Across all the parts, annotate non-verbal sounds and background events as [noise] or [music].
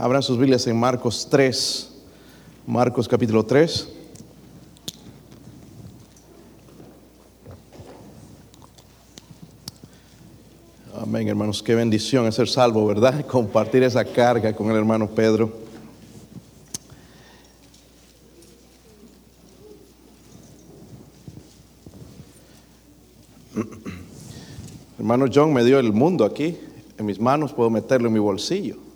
Abran sus Biblias en Marcos 3. Marcos capítulo 3. Amén, hermanos. Qué bendición es ser salvo, ¿verdad? [laughs] Compartir esa carga con el hermano Pedro. [clears throat] Hermano John me dio el mundo aquí en mis manos, puedo meterlo en mi bolsillo.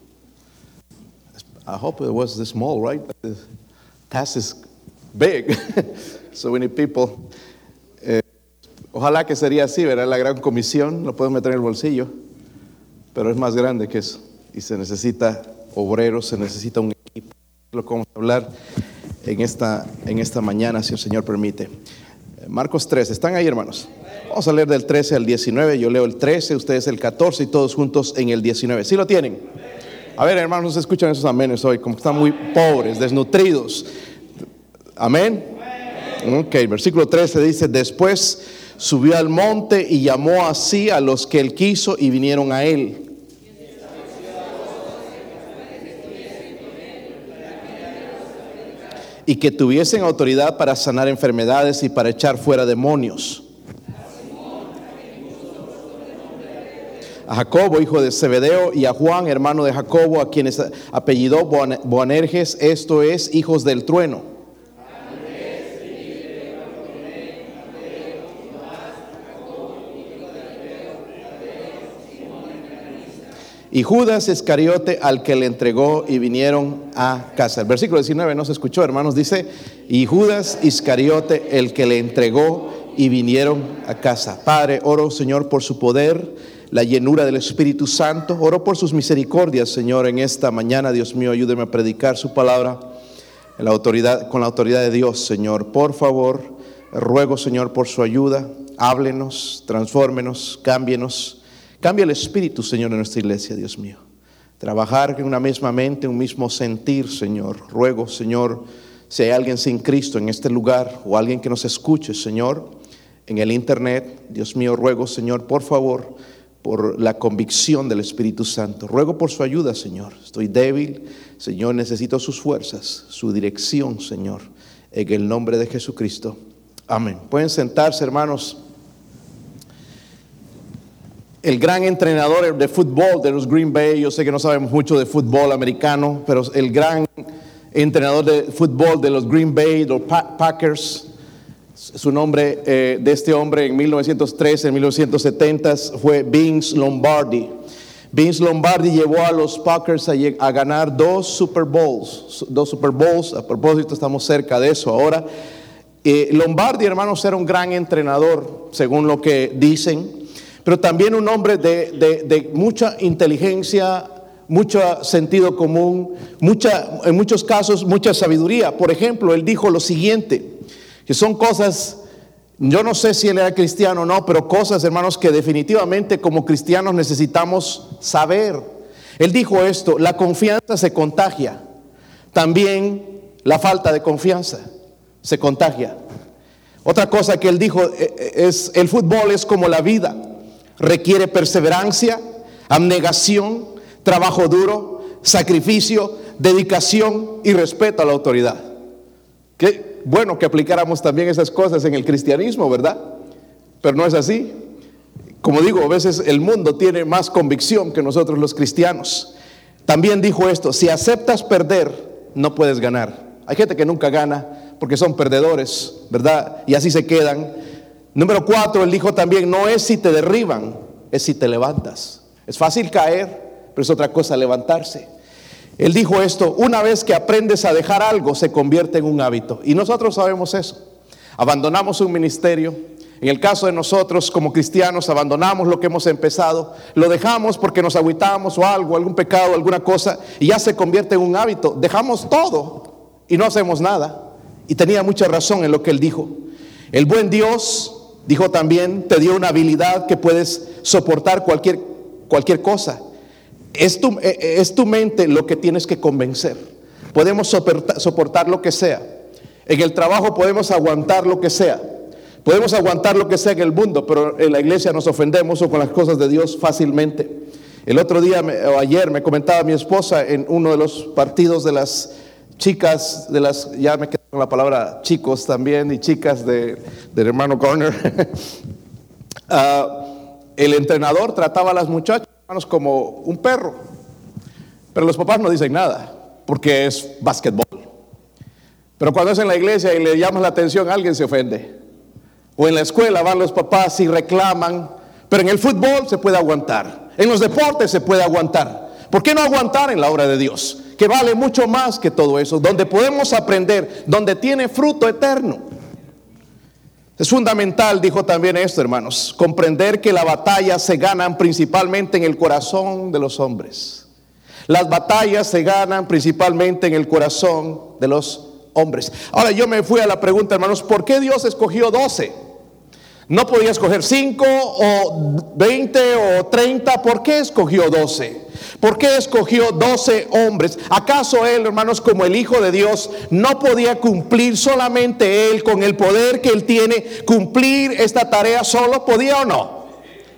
I hope it was this small, right? The task is big, [laughs] so many people. Eh, ojalá que sería así, ¿verdad? La gran comisión, lo puedo meter en el bolsillo, pero es más grande que eso. Y se necesita obreros, se necesita un equipo. Lo vamos a hablar en esta, en esta mañana, si el Señor permite. Eh, Marcos 3, ¿están ahí, hermanos? Vamos a leer del 13 al 19. Yo leo el 13, ustedes el 14 y todos juntos en el 19. ¿Sí lo tienen? A ver, hermanos, escuchan esos amenes hoy, como están muy pobres, desnutridos. Amén. Ok, versículo 13 dice, después subió al monte y llamó así a los que él quiso y vinieron a él. Y que tuviesen autoridad para sanar enfermedades y para echar fuera demonios. A Jacobo, hijo de Zebedeo, y a Juan, hermano de Jacobo, a quienes apellidó Boanerges, esto es, hijos del trueno. Y Judas Iscariote al que le entregó y vinieron a casa. El versículo 19 no se escuchó, hermanos, dice, y Judas Iscariote el que le entregó y vinieron a casa. Padre, oro, Señor, por su poder la llenura del Espíritu Santo. Oro por sus misericordias, Señor, en esta mañana. Dios mío, ayúdeme a predicar su palabra en la autoridad, con la autoridad de Dios, Señor. Por favor, ruego, Señor, por su ayuda. Háblenos, transfórmenos, cámbienos. Cambia el espíritu, Señor, en nuestra iglesia, Dios mío. Trabajar en una misma mente, un mismo sentir, Señor. Ruego, Señor, si hay alguien sin Cristo en este lugar o alguien que nos escuche, Señor, en el internet, Dios mío, ruego, Señor, por favor, por la convicción del Espíritu Santo. Ruego por su ayuda, Señor. Estoy débil, Señor, necesito sus fuerzas, su dirección, Señor, en el nombre de Jesucristo. Amén. Pueden sentarse, hermanos. El gran entrenador de fútbol de los Green Bay, yo sé que no sabemos mucho de fútbol americano, pero el gran entrenador de fútbol de los Green Bay, los Packers, su nombre eh, de este hombre en 1913, en 1970 fue Vince Lombardi. Vince Lombardi llevó a los Packers a, ganar dos Super Bowls. Dos Super Bowls, a propósito, estamos cerca de eso ahora. Eh, Lombardi, hermanos, era un gran entrenador, según lo que dicen, pero también un hombre de, mucha inteligencia, mucho sentido común, mucha, en muchos casos mucha sabiduría. Por ejemplo, él dijo lo siguiente que son cosas, yo no sé si él era cristiano o no, pero cosas, hermanos, que definitivamente como cristianos necesitamos saber. Él dijo esto, la confianza se contagia, también la falta de confianza se contagia. Otra cosa que él dijo eh, eh, es, el fútbol es como la vida, requiere perseverancia, abnegación, trabajo duro, sacrificio, dedicación y respeto a la autoridad. ¿Qué? Bueno que aplicáramos también esas cosas en el cristianismo, ¿verdad? Pero no es así. Como digo, a veces el mundo tiene más convicción que nosotros los cristianos. También dijo esto, si aceptas perder, no puedes ganar. Hay gente que nunca gana porque son perdedores, ¿verdad? Y así se quedan. Número cuatro, él dijo también, no es si te derriban, es si te levantas. Es fácil caer, pero es otra cosa levantarse. Él dijo esto, una vez que aprendes a dejar algo, se convierte en un hábito. Y nosotros sabemos eso. Abandonamos un ministerio. En el caso de nosotros como cristianos, abandonamos lo que hemos empezado, lo dejamos porque nos agüitamos o algo, algún pecado, alguna cosa, y ya se convierte en un hábito. Dejamos todo y no hacemos nada. Y tenía mucha razón en lo que él dijo. El buen Dios, dijo también, te dio una habilidad que puedes soportar cualquier, cualquier cosa. Es tu, eh, eh, es tu mente lo que tienes que convencer. Podemos soportar, lo que sea. En el trabajo podemos aguantar lo que sea. Podemos aguantar lo que sea en el mundo, pero en la iglesia nos ofendemos o con las cosas de Dios fácilmente. El otro día, o ayer, me comentaba mi esposa en uno de los partidos de las chicas, de las, ya me quedé con la palabra chicos también, y chicas de, del hermano Garner. [laughs] Ah, el entrenador trataba a las muchachas como un perro, pero los papás no dicen nada, porque es básquetbol. Pero cuando es en la iglesia y le llamas la atención, alguien se ofende. O en la escuela van los papás y reclaman, pero en el fútbol se puede aguantar, en los deportes se puede aguantar. ¿Por qué no aguantar en la obra de Dios? Que vale mucho más que todo eso, donde podemos aprender, donde tiene fruto eterno. Es fundamental, dijo también esto, hermanos, comprender que las batallas se ganan principalmente en el corazón de los hombres. Las batallas se ganan principalmente en el corazón de los hombres. Ahora yo me fui a la pregunta, hermanos, ¿por qué Dios escogió doce? No podía escoger cinco o veinte o treinta. ¿Por qué escogió doce? ¿Por qué escogió doce hombres? ¿Acaso él, hermanos, como el Hijo de Dios, no podía cumplir solamente él con el poder que él tiene, cumplir esta tarea solo? ¿Podía o no?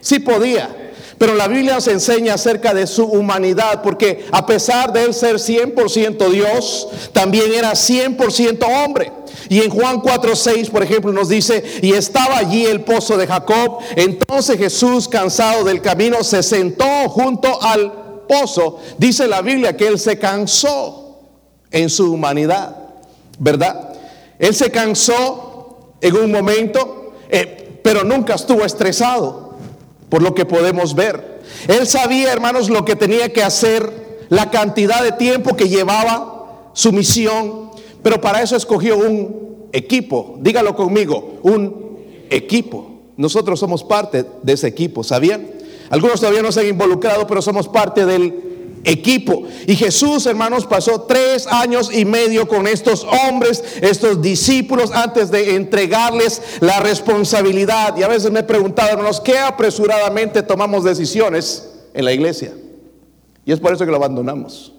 Sí podía. Pero la Biblia nos enseña acerca de su humanidad, porque a pesar de él ser 100% Dios, también era 100% hombre. Y en Juan 4:6, por ejemplo, nos dice, y estaba allí el pozo de Jacob. Entonces Jesús, cansado del camino, se sentó junto al Dice la Biblia que él se cansó en su humanidad, ¿verdad? Él se cansó en un momento, eh, pero nunca estuvo estresado, por lo que podemos ver. Él sabía, hermanos, lo que tenía que hacer, la cantidad de tiempo que llevaba su misión pero para eso escogió un equipo. Dígalo conmigo, un equipo. Nosotros somos parte de ese equipo, ¿sabían? Algunos todavía no se han involucrado, pero somos parte del equipo. Y Jesús, hermanos, pasó tres años y medio con estos hombres, estos discípulos, antes de entregarles la responsabilidad. Y a veces me he preguntado, hermanos, ¿qué apresuradamente tomamos decisiones en la iglesia? Y es por eso que lo abandonamos.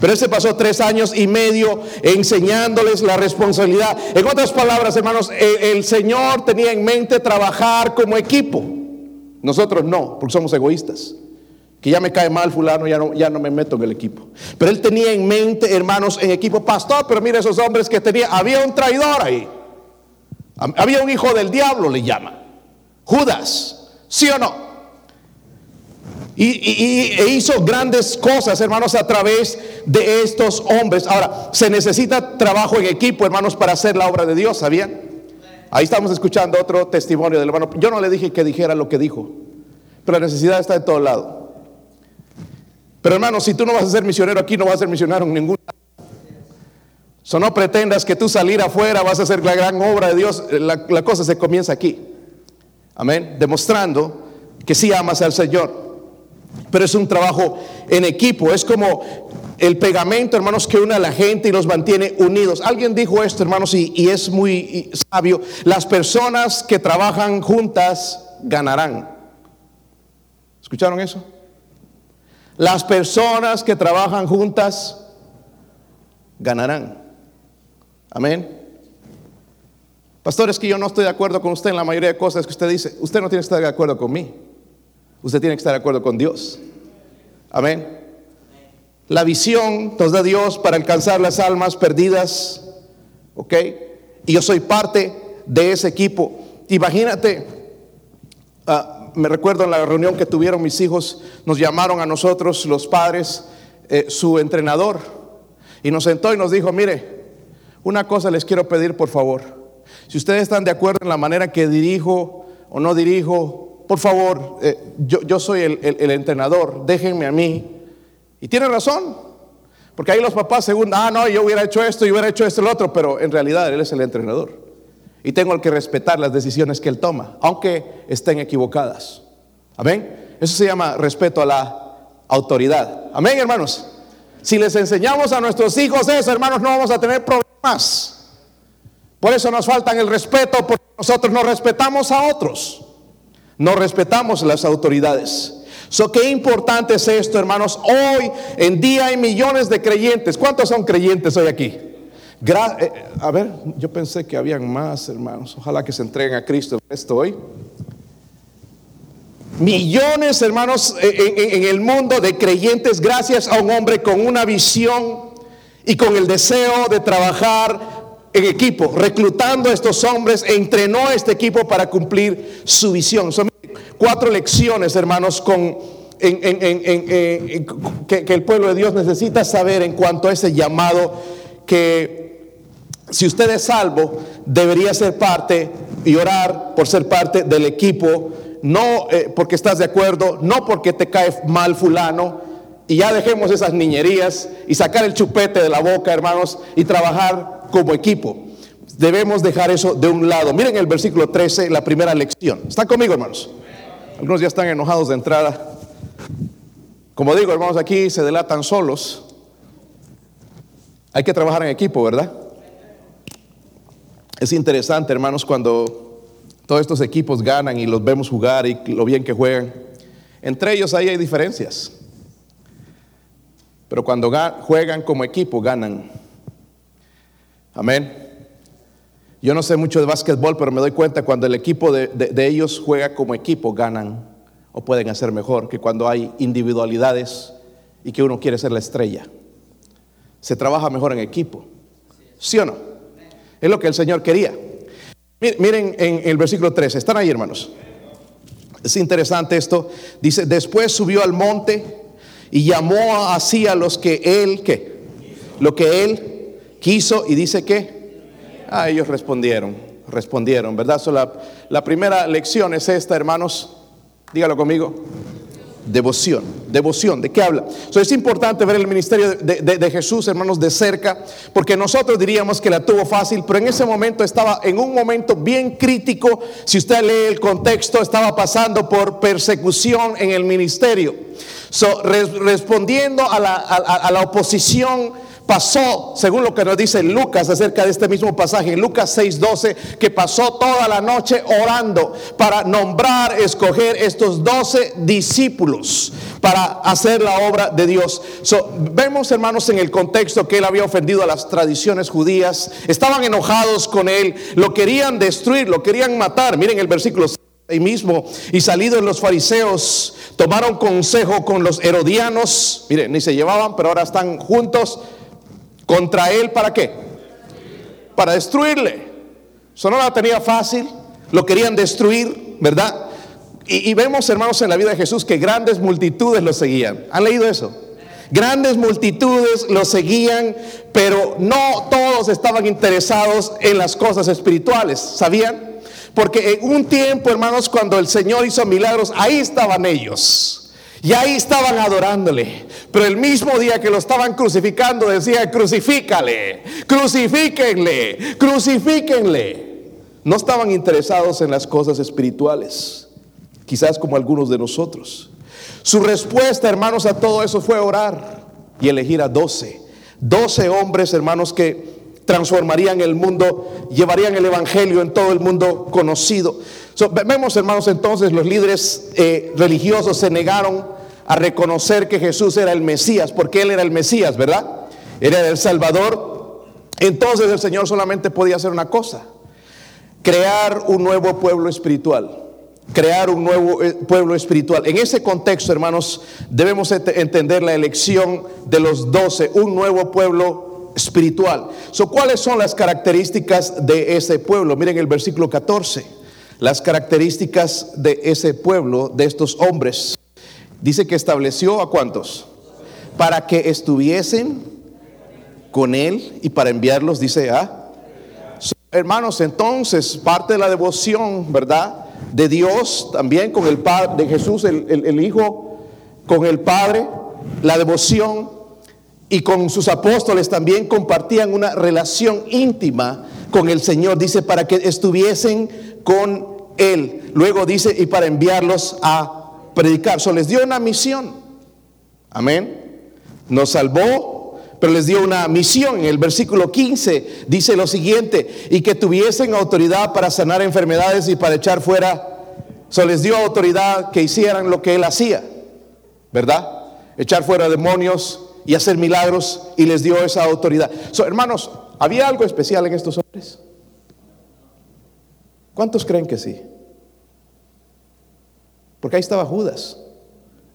Pero él se pasó tres años y medio enseñándoles la responsabilidad. En otras palabras, hermanos, el, Señor tenía en mente trabajar como equipo. Nosotros no, porque somos egoístas. Que ya me cae mal fulano, ya no, ya no me meto en el equipo. Pero él tenía en mente, hermanos, en equipo pastor, pero mire esos hombres que tenía, había un traidor ahí. Había un hijo del diablo, le llama. Judas, ¿sí o no? Y, e hizo grandes cosas, hermanos, a través de estos hombres. Ahora, se necesita trabajo en equipo, hermanos, para hacer la obra de Dios, ¿sabían? Ahí estamos escuchando otro testimonio del hermano. Yo no le dije que dijera lo que dijo, pero la necesidad está de todo lado. Pero hermano, si tú no vas a ser misionero aquí, no vas a ser misionero en ningún So, no pretendas que tú salir afuera vas a hacer la gran obra de Dios. La, la cosa se comienza aquí. Amén. Demostrando que sí amas al Señor. Pero es un trabajo en equipo, es como el pegamento, hermanos, que une a la gente y los mantiene unidos. Alguien dijo esto, hermanos, y, es muy sabio. Las personas que trabajan juntas ganarán. ¿Escucharon eso? Las personas que trabajan juntas ganarán. Amén. Pastor, es que yo no estoy de acuerdo con usted en la mayoría de cosas que usted dice. Usted no tiene que estar de acuerdo con mí. Usted tiene que estar de acuerdo con Dios. Amén. La visión nos da Dios para alcanzar las almas perdidas. ¿Ok? Y yo soy parte de ese equipo. Imagínate, ah, me recuerdo en la reunión que tuvieron mis hijos, nos llamaron a nosotros, los padres, eh, su entrenador, y nos sentó y nos dijo, mire, una cosa les quiero pedir por favor. Si ustedes están de acuerdo en la manera que dirijo o no dirijo por favor, eh, yo, soy el, entrenador, déjenme a mí. Y tiene razón, porque ahí los papás según, ah, no, yo hubiera hecho esto, yo hubiera hecho esto, el otro, pero en realidad él es el entrenador. Y tengo que respetar las decisiones que él toma, aunque estén equivocadas. Amén. Eso se llama respeto a la autoridad. Amén, hermanos. Si les enseñamos a nuestros hijos eso, hermanos, no vamos a tener problemas. Por eso nos faltan el respeto, porque nosotros no respetamos a otros no respetamos las autoridades. So, qué importante es esto, hermanos. Hoy en día hay millones de creyentes. ¿Cuántos son creyentes hoy aquí? Eh, a ver, yo pensé que habían más, hermanos. Ojalá que se entreguen a Cristo esto hoy. millones, hermanos, en, en el mundo de creyentes gracias a un hombre con una visión y con el deseo de trabajar en equipo, reclutando a estos hombres, entrenó a este equipo para cumplir su visión. Son cuatro lecciones, hermanos, con, que, que el pueblo de Dios necesita saber en cuanto a ese llamado que si usted es salvo, debería ser parte y orar por ser parte del equipo, no eh, porque estás de acuerdo, no porque te cae mal fulano, y ya dejemos esas niñerías y sacar el chupete de la boca, hermanos, y trabajar como equipo. Debemos dejar eso de un lado. Miren el versículo 13, la primera lección. ¿Están conmigo, hermanos? Algunos ya están enojados de entrada. Como digo, hermanos, aquí se delatan solos. Hay que trabajar en equipo, ¿verdad? Es interesante, hermanos, cuando todos estos equipos ganan y los vemos jugar y lo bien que juegan. Entre ellos ahí hay diferencias. Pero cuando juegan como equipo, ganan. Amén. Yo no sé mucho de básquetbol, pero me doy cuenta cuando el equipo de, de, ellos juega como equipo, ganan o pueden hacer mejor que cuando hay individualidades y que uno quiere ser la estrella. Se trabaja mejor en equipo. ¿Sí o no? Es lo que el Señor quería. Miren en el versículo 13, están ahí hermanos. Es interesante esto. Dice, después subió al monte y llamó así a los que él. Lo que él quiso y dice que, ah, ellos respondieron, respondieron, ¿verdad? la primera lección es esta, hermanos, dígalo conmigo, devoción, devoción, ¿de qué habla? es importante ver el ministerio de, Jesús, hermanos, de cerca, porque nosotros diríamos que la tuvo fácil, pero en ese momento estaba en un momento bien crítico, si usted lee el contexto, estaba pasando por persecución en el ministerio. So, respondiendo a la, a la oposición pasó, según lo que nos dice Lucas acerca de este mismo pasaje, en Lucas 6:12, que pasó toda la noche orando para nombrar, escoger estos 12 discípulos para hacer la obra de Dios. vemos, hermanos, en el contexto que él había ofendido a las tradiciones judías, estaban enojados con él, lo querían destruir, lo querían matar. Miren el versículo ahí mismo. Y salidos los fariseos, tomaron consejo con los herodianos. Miren, ni se llevaban, pero ahora están juntos contra él, ¿para qué? Para destruirle. Eso no la tenía fácil, lo querían destruir, ¿verdad? Y, vemos, hermanos, en la vida de Jesús que grandes multitudes lo seguían. ¿Han leído eso? Grandes multitudes lo seguían, pero no todos estaban interesados en las cosas espirituales, ¿sabían? Porque en un tiempo, hermanos, cuando el Señor hizo milagros, ahí estaban ellos. Y ahí estaban adorándole. Pero el mismo día que lo estaban crucificando decía, crucifícale, crucifíquenle, crucifíquenle. No estaban interesados en las cosas espirituales, quizás como algunos de nosotros. Su respuesta, hermanos, a todo eso fue orar y elegir a doce. Doce hombres, hermanos, que transformarían el mundo, llevarían el Evangelio en todo el mundo conocido. Vemos, hermanos, entonces los líderes eh, religiosos se negaron a reconocer que Jesús era el Mesías, porque Él era el Mesías, ¿verdad? Era el Salvador. Entonces el Señor solamente podía hacer una cosa, crear un nuevo pueblo espiritual crear un nuevo eh, pueblo espiritual. En ese contexto, hermanos, debemos entender la elección de los doce, un nuevo pueblo espiritual. ¿Cuáles son las características de ese pueblo? Miren el versículo 14. Las características de ese pueblo, de estos hombres. Dice que estableció a cuántos? Para que estuviesen con él y para enviarlos, dice a. hermanos, entonces parte de la devoción, ¿verdad? De Dios también con el Padre, de Jesús, el, el Hijo, con el Padre, la devoción y con sus apóstoles también compartían una relación íntima con el Señor, dice, para que estuviesen con Él. Luego dice, y para enviarlos a predicar. So les dio una misión. Amén. Nos salvó, pero les dio una misión. En el versículo 15 dice lo siguiente, y que tuviesen autoridad para sanar enfermedades y para echar fuera. So les dio autoridad que hicieran lo que Él hacía, ¿verdad? Echar fuera demonios, y hacer milagros y les dio esa autoridad. hermanos, ¿había algo especial en estos hombres? ¿Cuántos creen que sí? Porque ahí estaba Judas,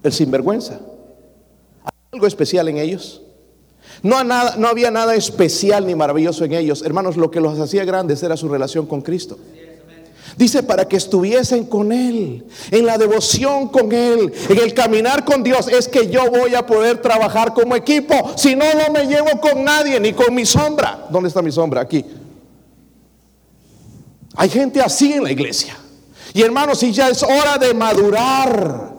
el sinvergüenza. ¿Algo especial en ellos? No, nada, no había nada especial ni maravilloso en ellos. Hermanos, lo que los hacía grandes era su relación con Cristo. Dice para que estuviesen con Él, en la devoción con Él, en el caminar con Dios. Es que yo voy a poder trabajar como equipo. Si no, no me llevo con nadie, ni con mi sombra. ¿Dónde está mi sombra? Aquí. Hay gente así en la iglesia. Y hermanos, si ya es hora de madurar.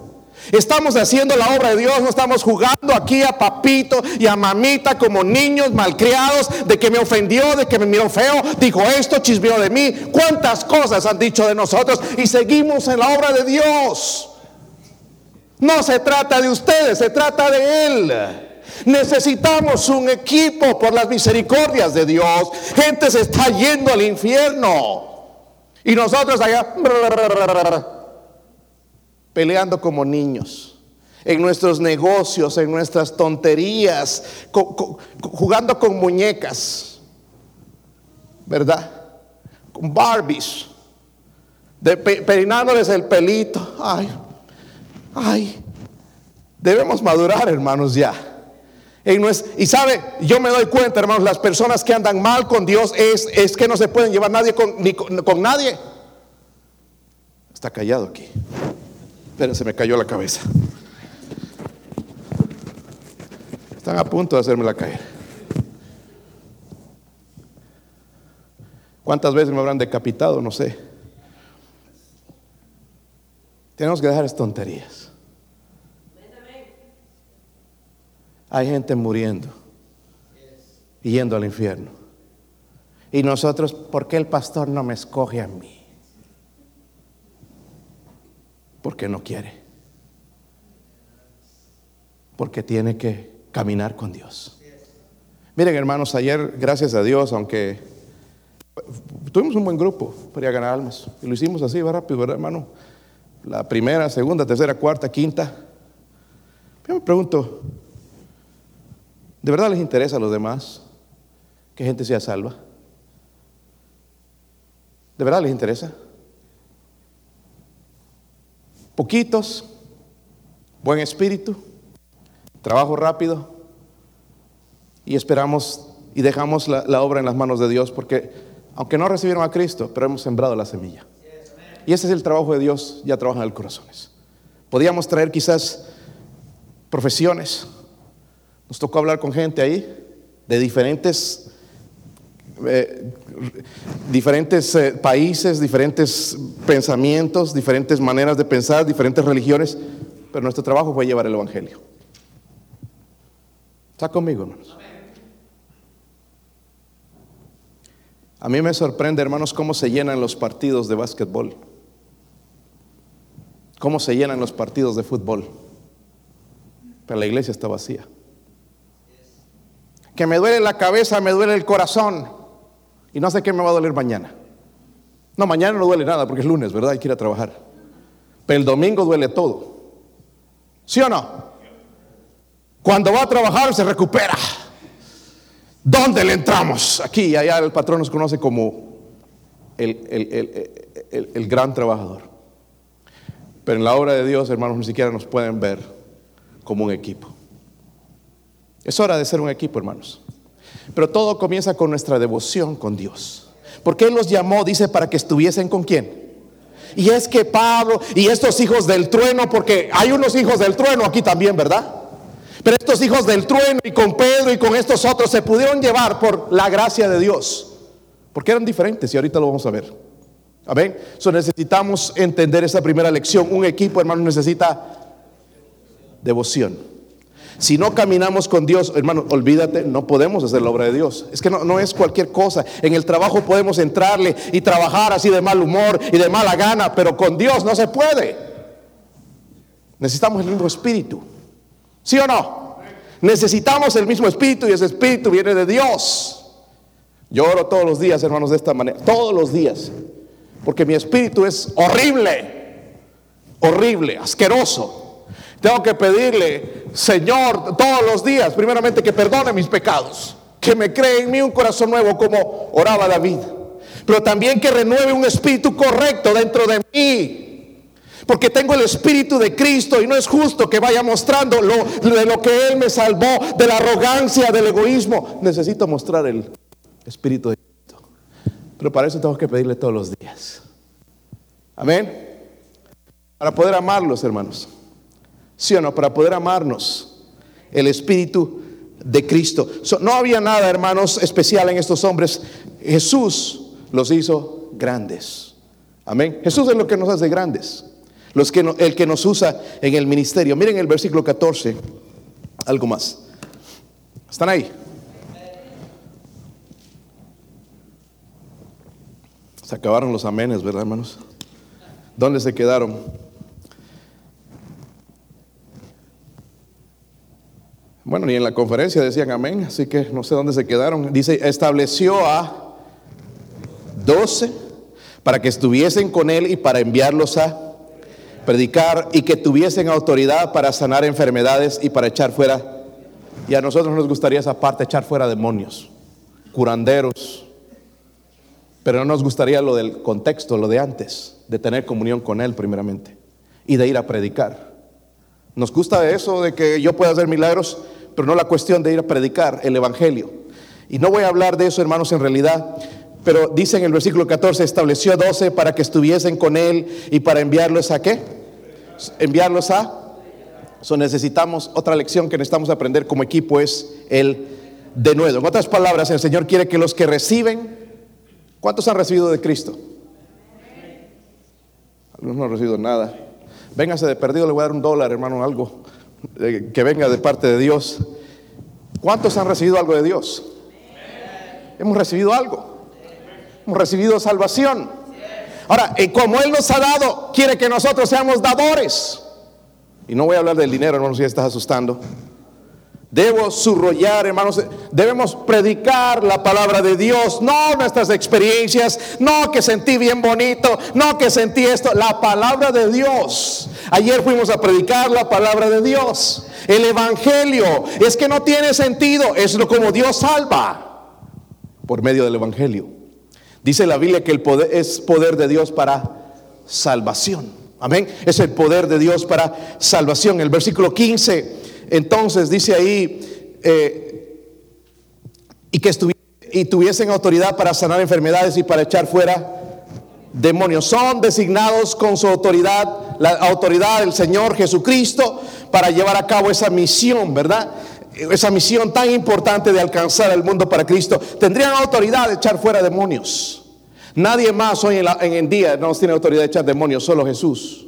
Estamos haciendo la obra de Dios, no estamos jugando aquí a papito y a mamita como niños malcriados de que me ofendió, de que me miró feo, dijo esto, chismeó de mí. ¿Cuántas cosas han dicho de nosotros? Y seguimos en la obra de Dios. No se trata de ustedes, se trata de Él. Necesitamos un equipo por las misericordias de Dios. Gente se está yendo al infierno. Y nosotros allá peleando como niños, en nuestros negocios, en nuestras tonterías, jugando con muñecas, ¿verdad? Con Barbies, de peinándoles el pelito. Ay, ay, debemos madurar, hermanos, ya. Y sabe, yo me doy cuenta, hermanos, las personas que andan mal con Dios es, es que no se pueden llevar nadie con, con nadie. Está callado aquí. Pero se me cayó la cabeza. Están a punto de hacerme la caer. ¿Cuántas veces me habrán decapitado? No sé. Tenemos que dejar estas tonterías. Hay gente muriendo y yendo al infierno. Y nosotros, ¿por qué el pastor no me escoge a mí? Porque no quiere. Porque tiene que caminar con Dios. Miren hermanos, ayer, gracias a Dios, aunque tuvimos un buen grupo para ganar almas. Y lo hicimos así, va rápido, ¿verdad, hermano? La primera, segunda, tercera, cuarta, quinta. Yo me pregunto, ¿de verdad les interesa a los demás que gente sea salva? ¿De verdad les interesa? Poquitos, buen espíritu, trabajo rápido y esperamos y dejamos la, obra en las manos de Dios porque aunque no recibieron a Cristo, pero hemos sembrado la semilla. Y ese es el trabajo de Dios, ya trabaja en el corazones. Podíamos traer quizás profesiones. Nos tocó hablar con gente ahí de diferentes eh, eh, países, diferentes pensamientos, diferentes maneras de pensar, diferentes religiones, pero nuestro trabajo fue llevar el Evangelio. ¿Está conmigo, hermanos? A mí me sorprende, hermanos, cómo se llenan los partidos de básquetbol, cómo se llenan los partidos de fútbol, pero la iglesia está vacía. Que me duele la cabeza, me duele el corazón y no sé qué me va a doler mañana. No, mañana no duele nada porque es lunes, ¿verdad? Hay que ir a trabajar. Pero el domingo duele todo. ¿Sí o no? Cuando va a trabajar se recupera. ¿Dónde le entramos? Aquí y allá el patrón nos conoce como el, el gran trabajador. Pero en la obra de Dios, hermanos, ni siquiera nos pueden ver como un equipo. Es hora de ser un equipo, hermanos. Pero todo comienza con nuestra devoción con Dios. Porque Él los llamó, dice, para que estuviesen con quién. Y es que Pablo y estos hijos del trueno, porque hay unos hijos del trueno aquí también, ¿verdad? Pero estos hijos del trueno y con Pedro y con estos otros se pudieron llevar por la gracia de Dios. Porque eran diferentes y ahorita lo vamos a ver. Amén. So necesitamos entender esa primera lección. Un equipo, hermano, necesita devoción. Si no caminamos con Dios, hermano, olvídate, no podemos hacer la obra de Dios. Es que no, es cualquier cosa. En el trabajo podemos entrarle y trabajar así de mal humor y de mala gana, pero con Dios no se puede. Necesitamos el mismo espíritu. ¿Sí o no? Necesitamos el mismo espíritu y ese espíritu viene de Dios. Yo oro todos los días, hermanos, de esta manera. Todos los días. Porque mi espíritu es horrible. Horrible, asqueroso. Tengo que pedirle, Señor, todos los días, primeramente que perdone mis pecados, que me cree en mí un corazón nuevo como oraba David, pero también que renueve un espíritu correcto dentro de mí. Porque tengo el Espíritu de Cristo y no es justo que vaya mostrando lo, de lo que Él me salvó, de la arrogancia, del egoísmo. Necesito mostrar el Espíritu de Cristo. Pero para eso tengo que pedirle todos los días. Amén. Para poder amarlos, hermanos. ¿Sí o no? Para poder amarnos. El Espíritu de Cristo. no había nada, hermanos, especial en estos hombres. Jesús los hizo grandes. Amén. Jesús es lo que nos hace grandes. Los que el que nos usa en el ministerio. Miren el versículo 14. Algo más. ¿Están ahí? Se acabaron los amenes, ¿verdad, hermanos? ¿Dónde se quedaron? Bueno, ni en la conferencia decían amén, así que no sé dónde se quedaron. Dice, estableció a doce para que estuviesen con él y para enviarlos a predicar y que tuviesen autoridad para sanar enfermedades y para echar fuera. Y a nosotros nos gustaría esa parte, echar fuera demonios, curanderos. Pero no nos gustaría lo del contexto, lo de antes, de tener comunión con Él primeramente y de ir a predicar. Nos gusta eso de que yo pueda hacer milagros, pero no la cuestión de ir a predicar el Evangelio. Y no voy a hablar de eso, hermanos, en realidad, pero dice en el versículo 14, estableció 12 para que estuviesen con él y para enviarlos a qué? Enviarlos a... So necesitamos otra lección que necesitamos aprender como equipo es el de nuevo. En otras palabras, el Señor quiere que los que reciben, ¿cuántos han recibido de Cristo? Algunos no han recibido nada. Véngase de perdido, le voy a dar un dólar, hermano, algo que venga de parte de Dios. ¿Cuántos han recibido algo de Dios? Hemos recibido algo. Hemos recibido salvación. Ahora, y como Él nos ha dado, quiere que nosotros seamos dadores. Y no voy a hablar del dinero, hermano, si estás asustando. Debo subrollar, hermanos, debemos predicar la palabra de Dios, no nuestras experiencias, no que sentí bien bonito, no que sentí esto, la palabra de Dios. Ayer fuimos a predicar la palabra de Dios. El Evangelio es que no tiene sentido, es lo como Dios salva por medio del Evangelio. Dice la Biblia que el poder es poder de Dios para salvación. Amén. Es el poder de Dios para salvación. El versículo 15 entonces dice ahí, eh, y que y tuviesen autoridad para sanar enfermedades y para echar fuera demonios. Son designados con su autoridad, la autoridad del Señor Jesucristo, para llevar a cabo esa misión, ¿verdad? Esa misión tan importante de alcanzar el mundo para Cristo. Tendrían autoridad de echar fuera demonios. Nadie más hoy en, en el día no tiene autoridad de echar demonios, solo Jesús.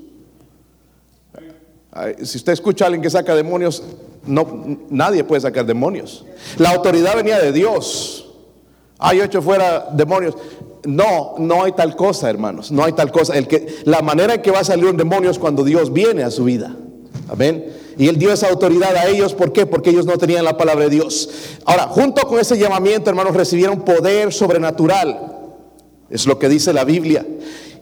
Si usted escucha a alguien que saca demonios, no, nadie puede sacar demonios. La autoridad venía de Dios. Ah, yo hecho fuera demonios. No, no hay tal cosa, hermanos. No hay tal cosa. El que, la manera en que va a salir un demonio es cuando Dios viene a su vida. Amén. Y Él dio esa autoridad a ellos. ¿Por qué? Porque ellos no tenían la palabra de Dios. Ahora, junto con ese llamamiento, hermanos, recibieron poder sobrenatural. Es lo que dice la Biblia.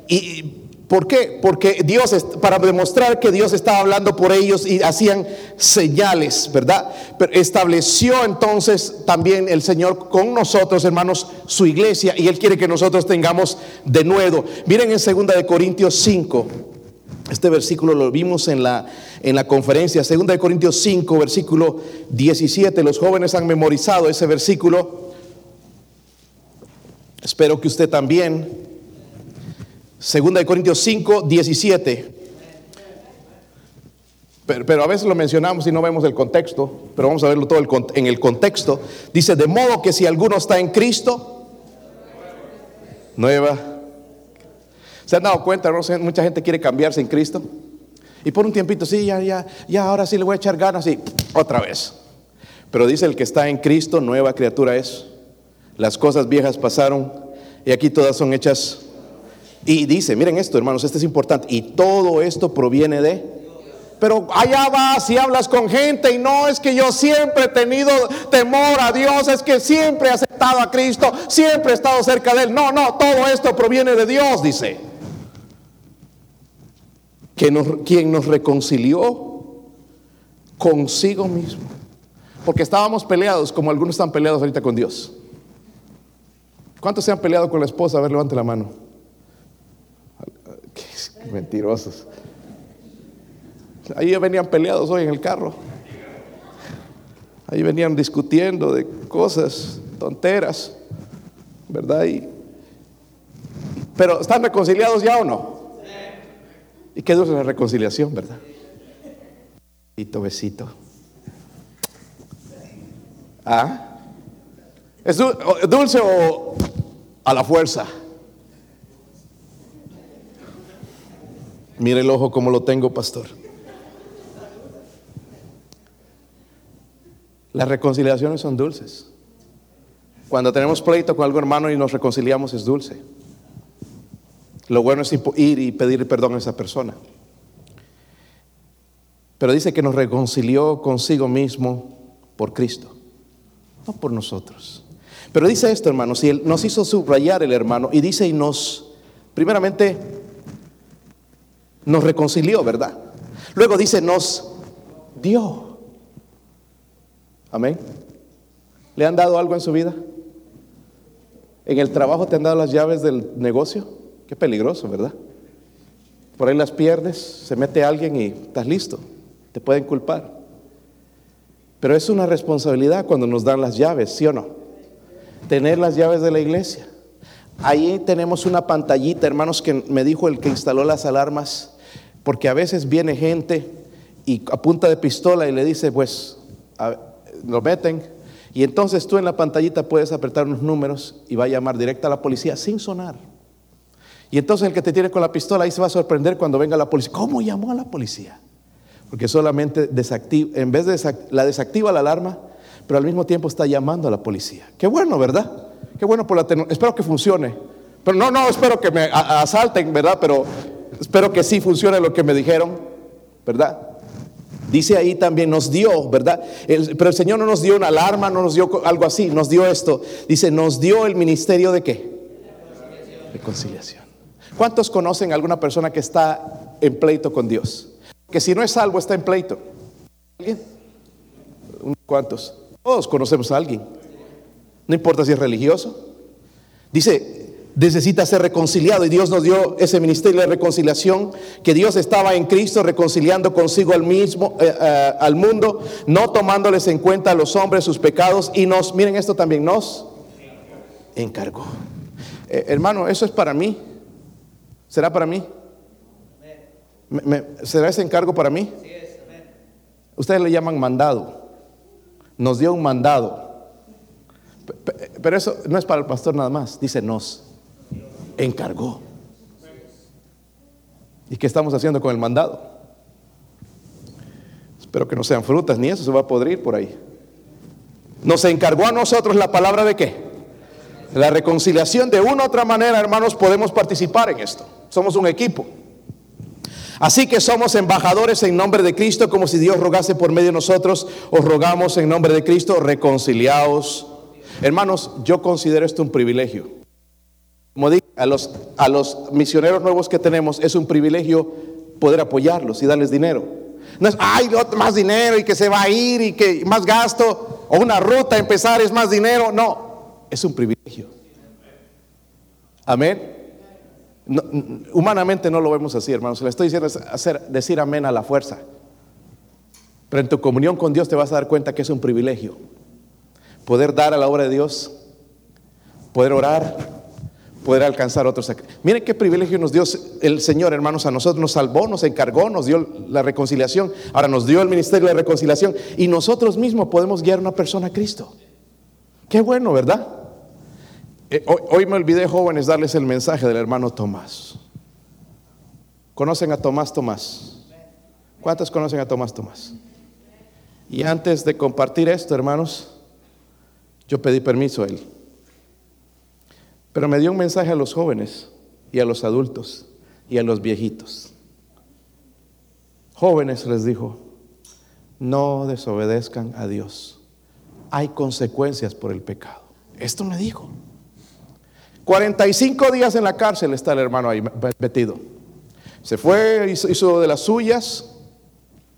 Y ¿Por qué? Porque Dios, para demostrar que Dios estaba hablando por ellos y hacían señales, ¿verdad? Pero estableció entonces también el Señor con nosotros, hermanos, su iglesia y Él quiere que nosotros tengamos de nuevo. Miren en 2 de Corintios 5, este versículo lo vimos en la, en la conferencia, 2 de Corintios 5, versículo 17. Los jóvenes han memorizado ese versículo. Espero que usted también. Segunda de Corintios 5, 17. Pero, a veces lo mencionamos y no vemos el contexto, pero vamos a verlo todo en el contexto. Dice, de modo que si alguno está en Cristo, nueva. ¿Se han dado cuenta? No? Mucha gente quiere cambiarse en Cristo. Y por un tiempito, sí, ya, ya, ya, ahora sí le voy a echar ganas y otra vez. Pero dice el que está en Cristo, nueva criatura es. Las cosas viejas pasaron y aquí todas son hechas y dice, miren esto, hermanos, esto es importante. Y todo esto proviene de... Pero allá vas y hablas con gente y no es que yo siempre he tenido temor a Dios, es que siempre he aceptado a Cristo, siempre he estado cerca de Él. No, no, todo esto proviene de Dios, dice. Que nos, quien nos reconcilió consigo mismo. Porque estábamos peleados como algunos están peleados ahorita con Dios. ¿Cuántos se han peleado con la esposa? A ver, levante la mano. Mentirosos. Ahí venían peleados hoy en el carro. Ahí venían discutiendo de cosas, tonteras, ¿verdad? pero ¿están reconciliados ya o no? ¿Y qué dulce la reconciliación, verdad? Besito, besito. ¿Ah? ¿Es dulce o a la fuerza? Mire el ojo como lo tengo, pastor. Las reconciliaciones son dulces. Cuando tenemos pleito con algún hermano y nos reconciliamos es dulce. Lo bueno es ir y pedir perdón a esa persona. Pero dice que nos reconcilió consigo mismo por Cristo, no por nosotros. Pero dice esto, hermanos, y él nos hizo subrayar el hermano y dice y nos, primeramente, nos reconcilió, ¿verdad? Luego dice, nos dio. Amén. ¿Le han dado algo en su vida? ¿En el trabajo te han dado las llaves del negocio? Qué peligroso, ¿verdad? Por ahí las pierdes, se mete alguien y estás listo. Te pueden culpar. Pero es una responsabilidad cuando nos dan las llaves, ¿sí o no? Tener las llaves de la iglesia. Ahí tenemos una pantallita, hermanos, que me dijo el que instaló las alarmas, porque a veces viene gente y a punta de pistola y le dice, pues, lo meten. Y entonces tú en la pantallita puedes apretar unos números y va a llamar directa a la policía sin sonar. Y entonces el que te tiene con la pistola ahí se va a sorprender cuando venga la policía. ¿Cómo llamó a la policía? Porque solamente desactiva, en vez de la desactiva la alarma, pero al mismo tiempo está llamando a la policía. Qué bueno, ¿verdad? Qué bueno por la. Espero que funcione. Pero no, no, espero que me asalten, ¿verdad? Pero espero que sí funcione lo que me dijeron, ¿verdad? Dice ahí también, nos dio, ¿verdad? pero el Señor no nos dio una alarma, no nos dio algo así, nos dio esto. Dice, nos dio el ministerio de qué? Reconciliación. ¿Cuántos conocen a alguna persona que está en pleito con Dios? Que si no es salvo, está en pleito. ¿Alguien? ¿Cuántos? Todos conocemos a alguien. No importa si es religioso. Dice, necesita ser reconciliado y Dios nos dio ese ministerio de reconciliación, que Dios estaba en Cristo reconciliando consigo al mismo, eh, eh, al mundo, no tomándoles en cuenta a los hombres sus pecados y nos, miren esto también, nos encargó. Eh, hermano, eso es para mí. ¿Será para mí? ¿Será ese encargo para mí? Ustedes le llaman mandado. Nos dio un mandado. Pero eso no es para el pastor nada más, dice nos encargó. ¿Y qué estamos haciendo con el mandado? Espero que no sean frutas, ni eso se va a podrir por ahí. Nos encargó a nosotros la palabra de qué? La reconciliación. De una u otra manera, hermanos, podemos participar en esto. Somos un equipo. Así que somos embajadores en nombre de Cristo, como si Dios rogase por medio de nosotros. Os rogamos en nombre de Cristo, reconciliaos. Hermanos, yo considero esto un privilegio. Como dije, a los, a los misioneros nuevos que tenemos es un privilegio poder apoyarlos y darles dinero. No es, ay, más dinero y que se va a ir y que más gasto o una ruta a empezar es más dinero. No, es un privilegio. Amén. humanamente no lo vemos así, hermanos. Le estoy diciendo hacer, decir amén a la fuerza. Pero en tu comunión con Dios te vas a dar cuenta que es un privilegio. Poder dar a la obra de Dios, poder orar, poder alcanzar otros. Miren qué privilegio nos dio el Señor, hermanos, a nosotros nos salvó, nos encargó, nos dio la reconciliación, ahora nos dio el ministerio de reconciliación y nosotros mismos podemos guiar a una persona a Cristo. Qué bueno, ¿verdad? Eh, hoy, me olvidé, jóvenes, darles el mensaje del hermano Tomás. ¿Conocen a Tomás Tomás? ¿Cuántos conocen a Tomás Tomás? Y antes de compartir esto, hermanos, yo pedí permiso a él. Pero me dio un mensaje a los jóvenes y a los adultos y a los viejitos. Jóvenes les dijo, no desobedezcan a Dios. Hay consecuencias por el pecado. Esto me dijo. 45 días en la cárcel está el hermano ahí metido. Se fue, hizo, hizo de las suyas.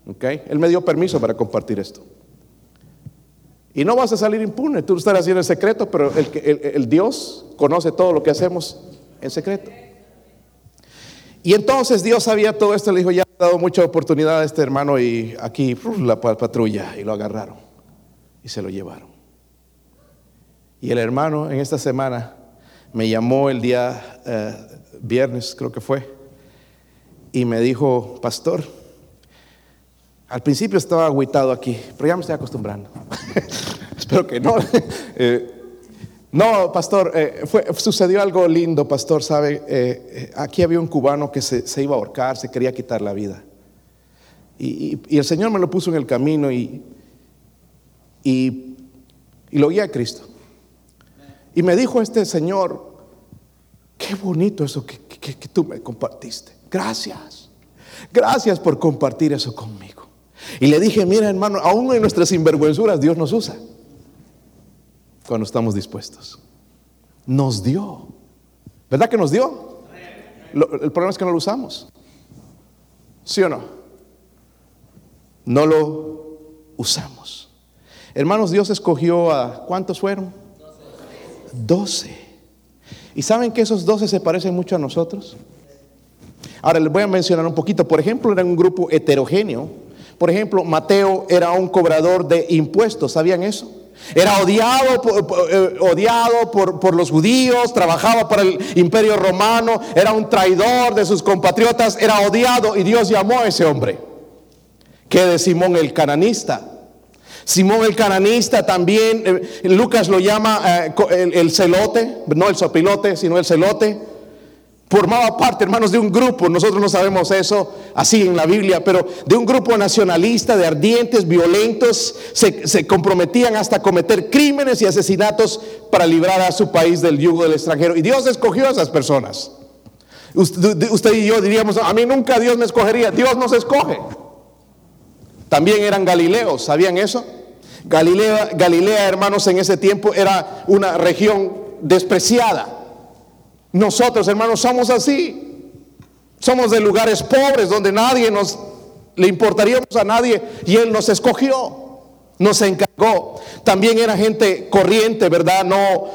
Okay. Él me dio permiso para compartir esto. Y no vas a salir impune, tú estás haciendo en secreto, pero el, Dios conoce todo lo que hacemos en secreto. Y entonces Dios sabía todo esto, le dijo, ya dado mucha oportunidad a este hermano y aquí la patrulla y lo agarraron y se lo llevaron. Y el hermano en esta semana me llamó el día eh, viernes, creo que fue, y me dijo, pastor, al principio estaba agüitado aquí, pero ya me estoy acostumbrando. [laughs] Espero que no. [laughs] Eh, no, pastor, eh, sucedió algo lindo, pastor, sabe, eh, aquí había un cubano que se, iba a ahorcar, se quería quitar la vida. Y, el Señor me lo puso en el camino y, y, lo guía a Cristo. Y me dijo este Señor, qué bonito eso que, que tú me compartiste. Gracias. Gracias por compartir eso conmigo. Y le dije, mira hermano, aún en nuestras sinvergüenzuras Dios nos usa cuando estamos dispuestos. Nos dio. ¿Verdad que nos dio? el problema es que no lo usamos. ¿Sí o no? No lo usamos. Hermanos, Dios escogió a ¿cuántos fueron? Doce. ¿Y saben que esos doce se parecen mucho a nosotros? Ahora les voy a mencionar un poquito. Por ejemplo, era un grupo heterogéneo. Por ejemplo, Mateo era un cobrador de impuestos. ¿Sabían eso? Era odiado, eh, odiado por, por, los judíos, trabajaba para el imperio romano, era un traidor de sus compatriotas, era odiado y Dios llamó a ese hombre, que de Simón el cananista. Simón el cananista también, eh, Lucas lo llama eh, el, el, celote, no el sopilote, sino el celote formaba parte, hermanos, de un grupo, nosotros no sabemos eso así en la Biblia, pero de un grupo nacionalista, de ardientes, violentos, se, comprometían hasta cometer crímenes y asesinatos para librar a su país del yugo del extranjero. Y Dios escogió a esas personas. Usted, y yo diríamos, a mí nunca Dios me escogería, Dios nos escoge. También eran galileos, ¿sabían eso? Galilea, Galilea, hermanos, en ese tiempo era una región despreciada nosotros, hermanos, somos así. Somos de lugares pobres donde nadie nos le importaríamos a nadie y Él nos escogió, nos encargó. También era gente corriente, ¿verdad? No,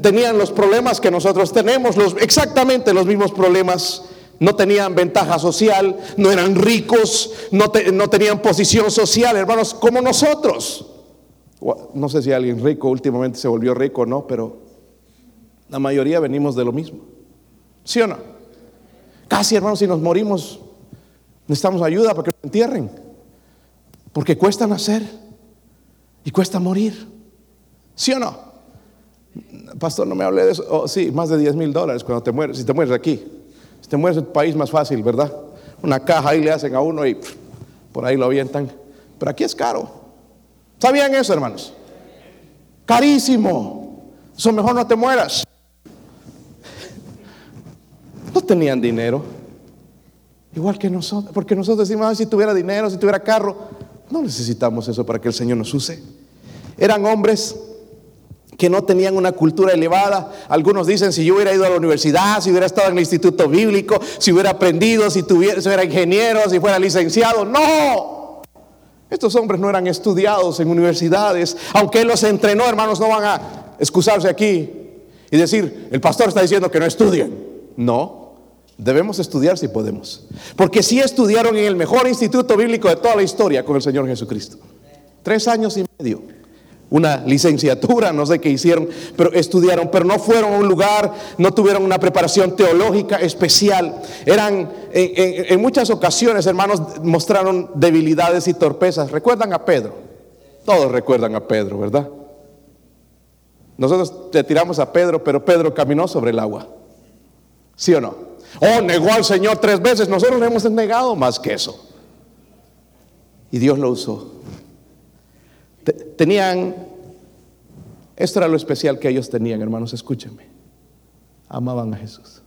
tenían los problemas que nosotros tenemos, los, exactamente los mismos problemas. No tenían ventaja social, no eran ricos, no, no tenían posición social, hermanos, como nosotros. No sé si alguien rico últimamente se volvió rico, ¿no? Pero la mayoría venimos de lo mismo. ¿Sí o no? Casi, hermanos, si nos morimos, necesitamos ayuda para que nos entierren. Porque cuesta nacer y cuesta morir. ¿Sí o no? Pastor, no me hable de eso. Oh, sí, más de 10 mil dólares cuando te mueres. Si te mueres aquí. Si te mueres en tu país, más fácil, ¿verdad? Una caja ahí le hacen a uno y por ahí lo avientan. Pero aquí es caro. ¿Sabían eso, hermanos? Carísimo. Eso mejor no te mueras. No tenían dinero. Igual que nosotros. Porque nosotros decimos, si tuviera dinero, si tuviera carro. No necesitamos eso para que el Señor nos use. Eran hombres que no tenían una cultura elevada. Algunos dicen, si yo hubiera ido a la universidad, si hubiera estado en el instituto bíblico, si hubiera aprendido, si, tuviera, si ingeniero, si fuera licenciado. No. Estos hombres no eran estudiados en universidades. Aunque Él los entrenó, hermanos, no van a excusarse aquí y decir, el pastor está diciendo que no estudien. No. Debemos estudiar si podemos. Porque si estudiaron en el mejor instituto bíblico de toda la historia con el Señor Jesucristo. Tres años y medio. Una licenciatura, no sé qué hicieron, pero estudiaron, pero no fueron a un lugar, no tuvieron una preparación teológica especial. Eran, en, en muchas ocasiones, hermanos, mostraron debilidades y torpezas. ¿Recuerdan a Pedro? Todos recuerdan a Pedro, ¿verdad? Nosotros le tiramos a Pedro, pero Pedro caminó sobre el agua. ¿Sí o no? Oh, negó al Señor tres veces. Nosotros le hemos negado más que eso. Y Dios lo usó. Tenían, esto era lo especial que ellos tenían, hermanos, escúchenme. Amaban a Jesús.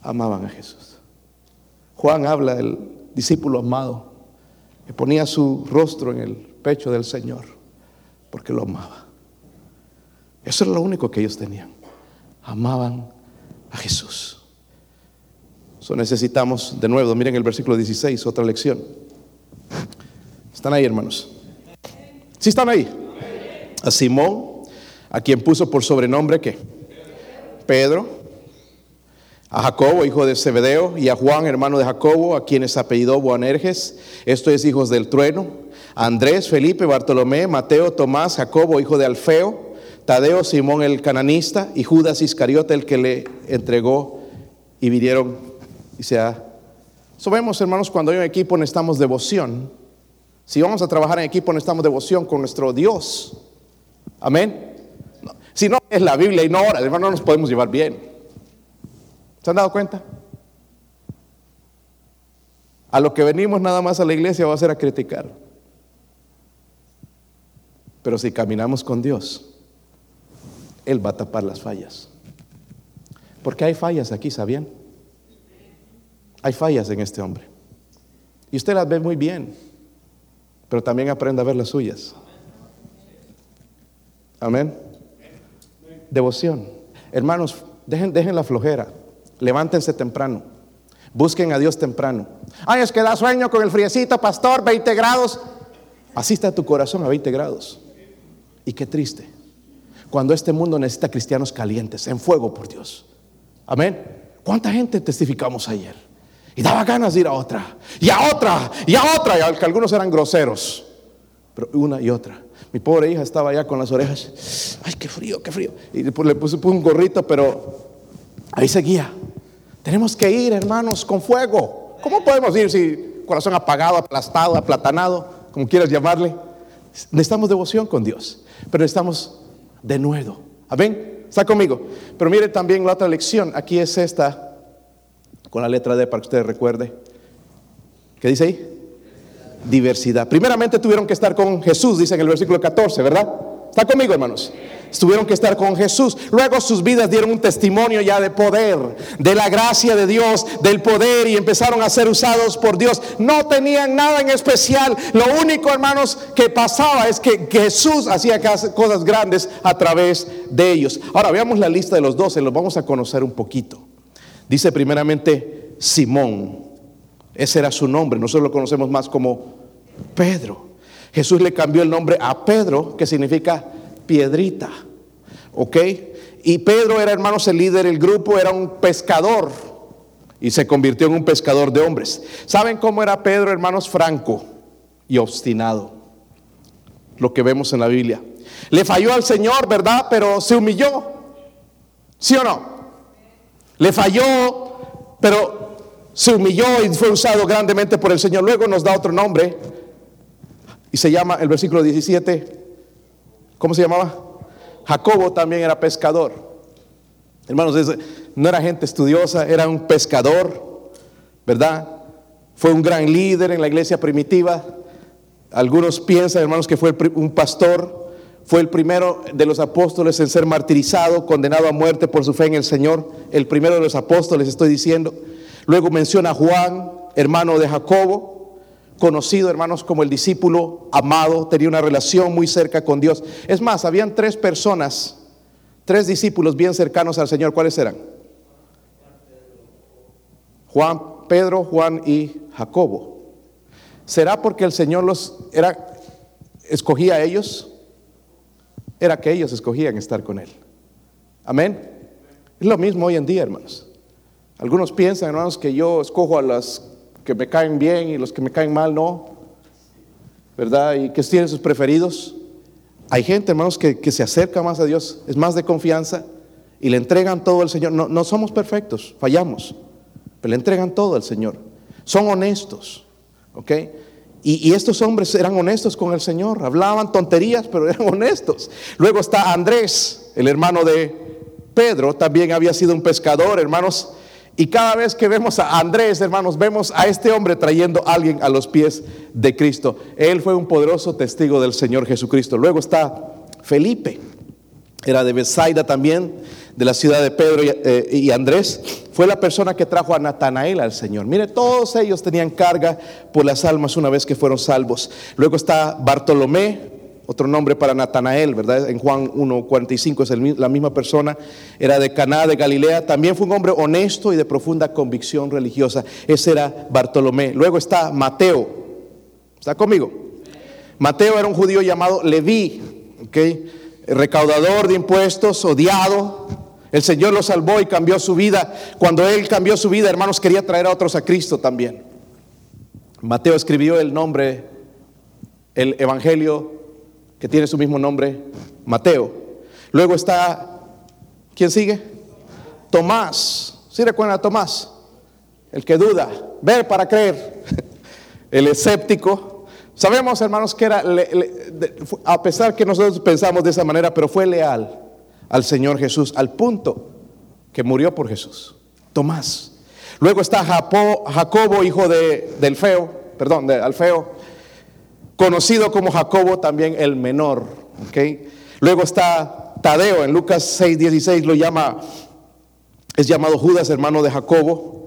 Amaban a Jesús. Juan habla del discípulo amado que ponía su rostro en el pecho del Señor porque lo amaba. Eso era lo único que ellos tenían. Amaban a Jesús. Eso necesitamos de nuevo, miren el versículo 16, otra lección. ¿Están ahí, hermanos? ¿Sí están ahí? A Simón, a quien puso por sobrenombre que Pedro, a Jacobo, hijo de Zebedeo, y a Juan, hermano de Jacobo, a quienes apellidó Boanerges, esto es hijos del trueno, a Andrés, Felipe, Bartolomé, Mateo, Tomás, Jacobo, hijo de Alfeo, Tadeo, Simón el cananista, y Judas Iscariote, el que le entregó, y vinieron, y sea, sabemos hermanos, cuando hay un equipo necesitamos devoción, si vamos a trabajar en equipo necesitamos devoción con nuestro Dios, amén, si no es la Biblia y no ahora, hermano, no nos podemos llevar bien. ¿Se han dado cuenta? A lo que venimos nada más a la iglesia va a ser a criticar. Pero si caminamos con Dios, Él va a tapar las fallas. Porque hay fallas aquí, ¿sabían? Hay fallas en este hombre. Y usted las ve muy bien, pero también aprende a ver las suyas. Amén. Devoción. Hermanos, dejen, dejen la flojera. Levántense temprano. Busquen a Dios temprano. Ay, es que da sueño con el friecito, pastor, 20 grados. Así está tu corazón a 20 grados. Y qué triste. Cuando este mundo necesita cristianos calientes, en fuego por Dios. Amén. ¿Cuánta gente testificamos ayer? Y daba ganas de ir a otra, y a otra, y a otra, y que algunos eran groseros, pero una y otra. Mi pobre hija estaba allá con las orejas, ay, qué frío, qué frío. Y le puse un gorrito, pero ahí seguía. Tenemos que ir, hermanos, con fuego. ¿Cómo podemos ir si corazón apagado, aplastado, aplatanado, como quieras llamarle? Necesitamos devoción con Dios, pero necesitamos de nuevo. Amén. Está conmigo. Pero mire también la otra lección. Aquí es esta, con la letra D para que usted recuerde. ¿Qué dice ahí? Diversidad. Primeramente tuvieron que estar con Jesús, dice en el versículo 14, ¿verdad? ¿Está conmigo, hermanos? Tuvieron que estar con Jesús. Luego sus vidas dieron un testimonio ya de poder, de la gracia de Dios, del poder y empezaron a ser usados por Dios. No tenían nada en especial. Lo único, hermanos, que pasaba es que Jesús hacía cosas grandes a través de ellos. Ahora veamos la lista de los doce, los vamos a conocer un poquito. Dice primeramente Simón. Ese era su nombre. Nosotros lo conocemos más como Pedro. Jesús le cambió el nombre a Pedro, que significa piedrita. ¿Ok? Y Pedro era, hermanos, el líder del grupo, era un pescador y se convirtió en un pescador de hombres. ¿Saben cómo era Pedro, hermanos? Franco y obstinado. Lo que vemos en la Biblia. Le falló al Señor, ¿verdad? Pero se humilló. ¿Sí o no? Le falló, pero se humilló y fue usado grandemente por el Señor. Luego nos da otro nombre y se llama el versículo 17 ¿Cómo se llamaba? Jacobo también era pescador. Hermanos, no era gente estudiosa, era un pescador, ¿verdad? Fue un gran líder en la iglesia primitiva. Algunos piensan, hermanos, que fue un pastor. Fue el primero de los apóstoles en ser martirizado, condenado a muerte por su fe en el Señor. El primero de los apóstoles, estoy diciendo. Luego menciona a Juan, hermano de Jacobo conocido, hermanos, como el discípulo amado, tenía una relación muy cerca con Dios. Es más, habían tres personas, tres discípulos bien cercanos al Señor. ¿Cuáles eran? Juan, Pedro, Juan y Jacobo. ¿Será porque el Señor los era escogía a ellos? Era que ellos escogían estar con él. Amén. Es lo mismo hoy en día, hermanos. Algunos piensan, hermanos, que yo escojo a las que me caen bien y los que me caen mal no, ¿verdad? Y que tienen sus preferidos. Hay gente, hermanos, que, se acerca más a Dios, es más de confianza y le entregan todo al Señor. No, no somos perfectos, fallamos, pero le entregan todo al Señor. Son honestos, ¿ok? Y, estos hombres eran honestos con el Señor, hablaban tonterías, pero eran honestos. Luego está Andrés, el hermano de Pedro, también había sido un pescador, hermanos. Y cada vez que vemos a Andrés, hermanos, vemos a este hombre trayendo a alguien a los pies de Cristo. Él fue un poderoso testigo del Señor Jesucristo. Luego está Felipe, era de Besaida también, de la ciudad de Pedro eh, y, Andrés. Fue la persona que trajo a Natanael al Señor. Mire, todos ellos tenían carga por las almas una vez que fueron salvos. Luego está Bartolomé, otro nombre para Natanael, ¿verdad? En Juan 1.45 es la misma persona, era de Caná de Galilea, también fue un hombre honesto y de profunda convicción religiosa. Ese era Bartolomé. Luego está Mateo, ¿está conmigo? Mateo era un judío llamado Leví, ¿ok? Recaudador de impuestos, odiado, El Señor lo salvó y cambió su vida. Cuando Él cambió su vida, hermanos, quería traer a otros a Cristo también. Mateo escribió el nombre, el Evangelio que tiene su mismo nombre, Mateo. Luego está, ¿quién sigue? Tomás. ¿Sí recuerdan a Tomás? El que duda, ver para creer. [laughs] El escéptico. Sabemos, hermanos, que era, a pesar que nosotros pensamos de esa manera, pero fue leal al Señor Jesús al punto que murió por Jesús. Tomás. Luego está Jacobo, hijo de, del feo, perdón, de Alfeo, conocido como Jacobo también el menor. ¿okay? Luego está Tadeo, en Lucas 6, 16 lo llama, es llamado Judas, hermano de Jacobo.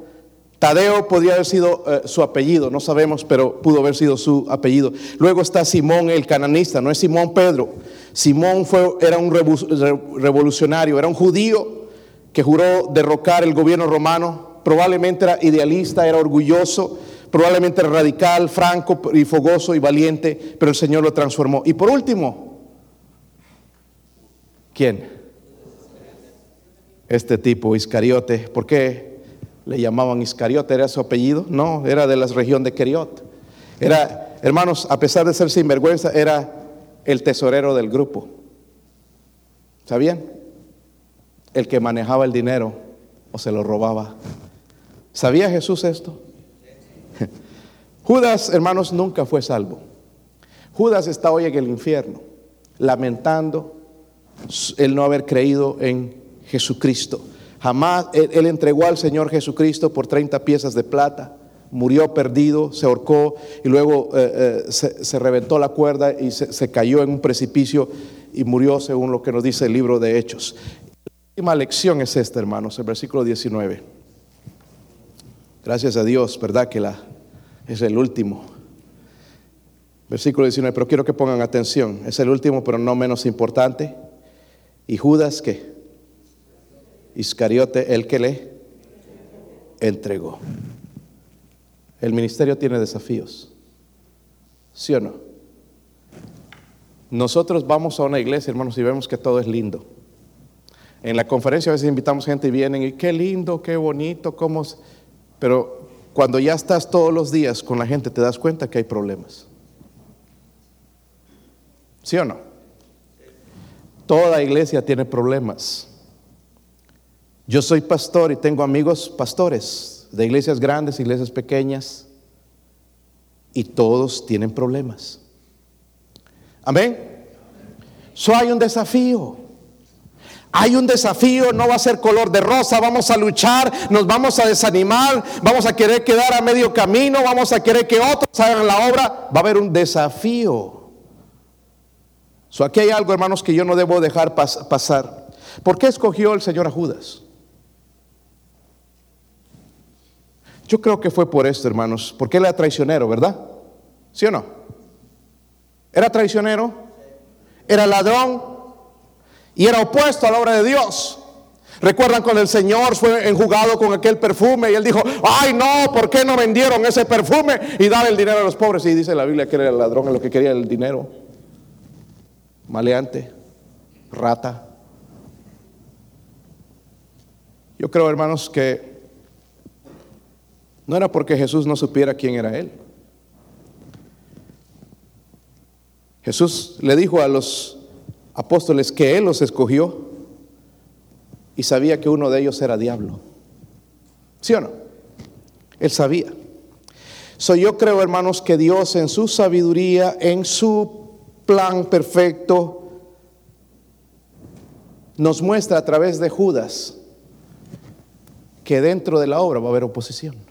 Tadeo podría haber sido eh, su apellido, no sabemos, pero pudo haber sido su apellido. Luego está Simón el cananista, no es Simón Pedro. Simón fue, era un revolucionario, era un judío que juró derrocar el gobierno romano. Probablemente era idealista, era orgulloso, probablemente era radical, franco y fogoso y valiente, pero el Señor lo transformó. Y por último, ¿quién? Este tipo, Iscariote. ¿Por qué? Le llamaban Iscariote, ¿era su apellido? No, era de la región de Keriot. Era, hermanos, a pesar de ser sinvergüenza, era el tesorero del grupo. ¿Sabían? El que manejaba el dinero o se lo robaba. ¿Sabía Jesús esto? Judas, hermanos, nunca fue salvo. Judas está hoy en el infierno, lamentando el no haber creído en Jesucristo. Jamás él, entregó al Señor Jesucristo por 30 piezas de plata, murió perdido, se ahorcó y luego eh, eh, se, reventó la cuerda y se, cayó en un precipicio y murió según lo que nos dice el libro de Hechos. La última lección es esta, hermanos, el versículo 19. Gracias a Dios, ¿verdad? Que la, es el último. Versículo 19, pero quiero que pongan atención. Es el último, pero no menos importante. Y Judas, ¿qué? Iscariote el que le entregó. El ministerio tiene desafíos. ¿Sí o no? Nosotros vamos a una iglesia, hermanos, y vemos que todo es lindo. En la conferencia a veces invitamos gente y vienen y qué lindo, qué bonito, cómo... Pero cuando ya estás todos los días con la gente te das cuenta que hay problemas. ¿Sí o no? Toda iglesia tiene problemas. Yo soy pastor y tengo amigos pastores de iglesias grandes, iglesias pequeñas, y todos tienen problemas. Amén. So hay un desafío. Hay un desafío, no va a ser color de rosa, vamos a luchar, nos vamos a desanimar, vamos a querer quedar a medio camino, vamos a querer que otros hagan la obra, va a haber un desafío. So aquí hay algo, hermanos, que yo no debo dejar pasar. ¿Por qué escogió el Señor a Judas? Yo creo que fue por esto, hermanos, porque él era traicionero, ¿verdad? ¿Sí o no? Era traicionero, era ladrón y era opuesto a la obra de Dios. Recuerdan cuando el Señor fue enjugado con aquel perfume y él dijo, ay no, ¿por qué no vendieron ese perfume y dar el dinero a los pobres? Y dice la Biblia que era el ladrón en lo que quería el dinero. Maleante, rata. Yo creo, hermanos, que no era porque Jesús no supiera quién era Él. Jesús le dijo a los apóstoles que Él los escogió y sabía que uno de ellos era diablo. ¿Sí o no? Él sabía. So, yo creo, hermanos, que Dios en su sabiduría, en su plan perfecto, nos muestra a través de Judas que dentro de la obra va a haber oposición.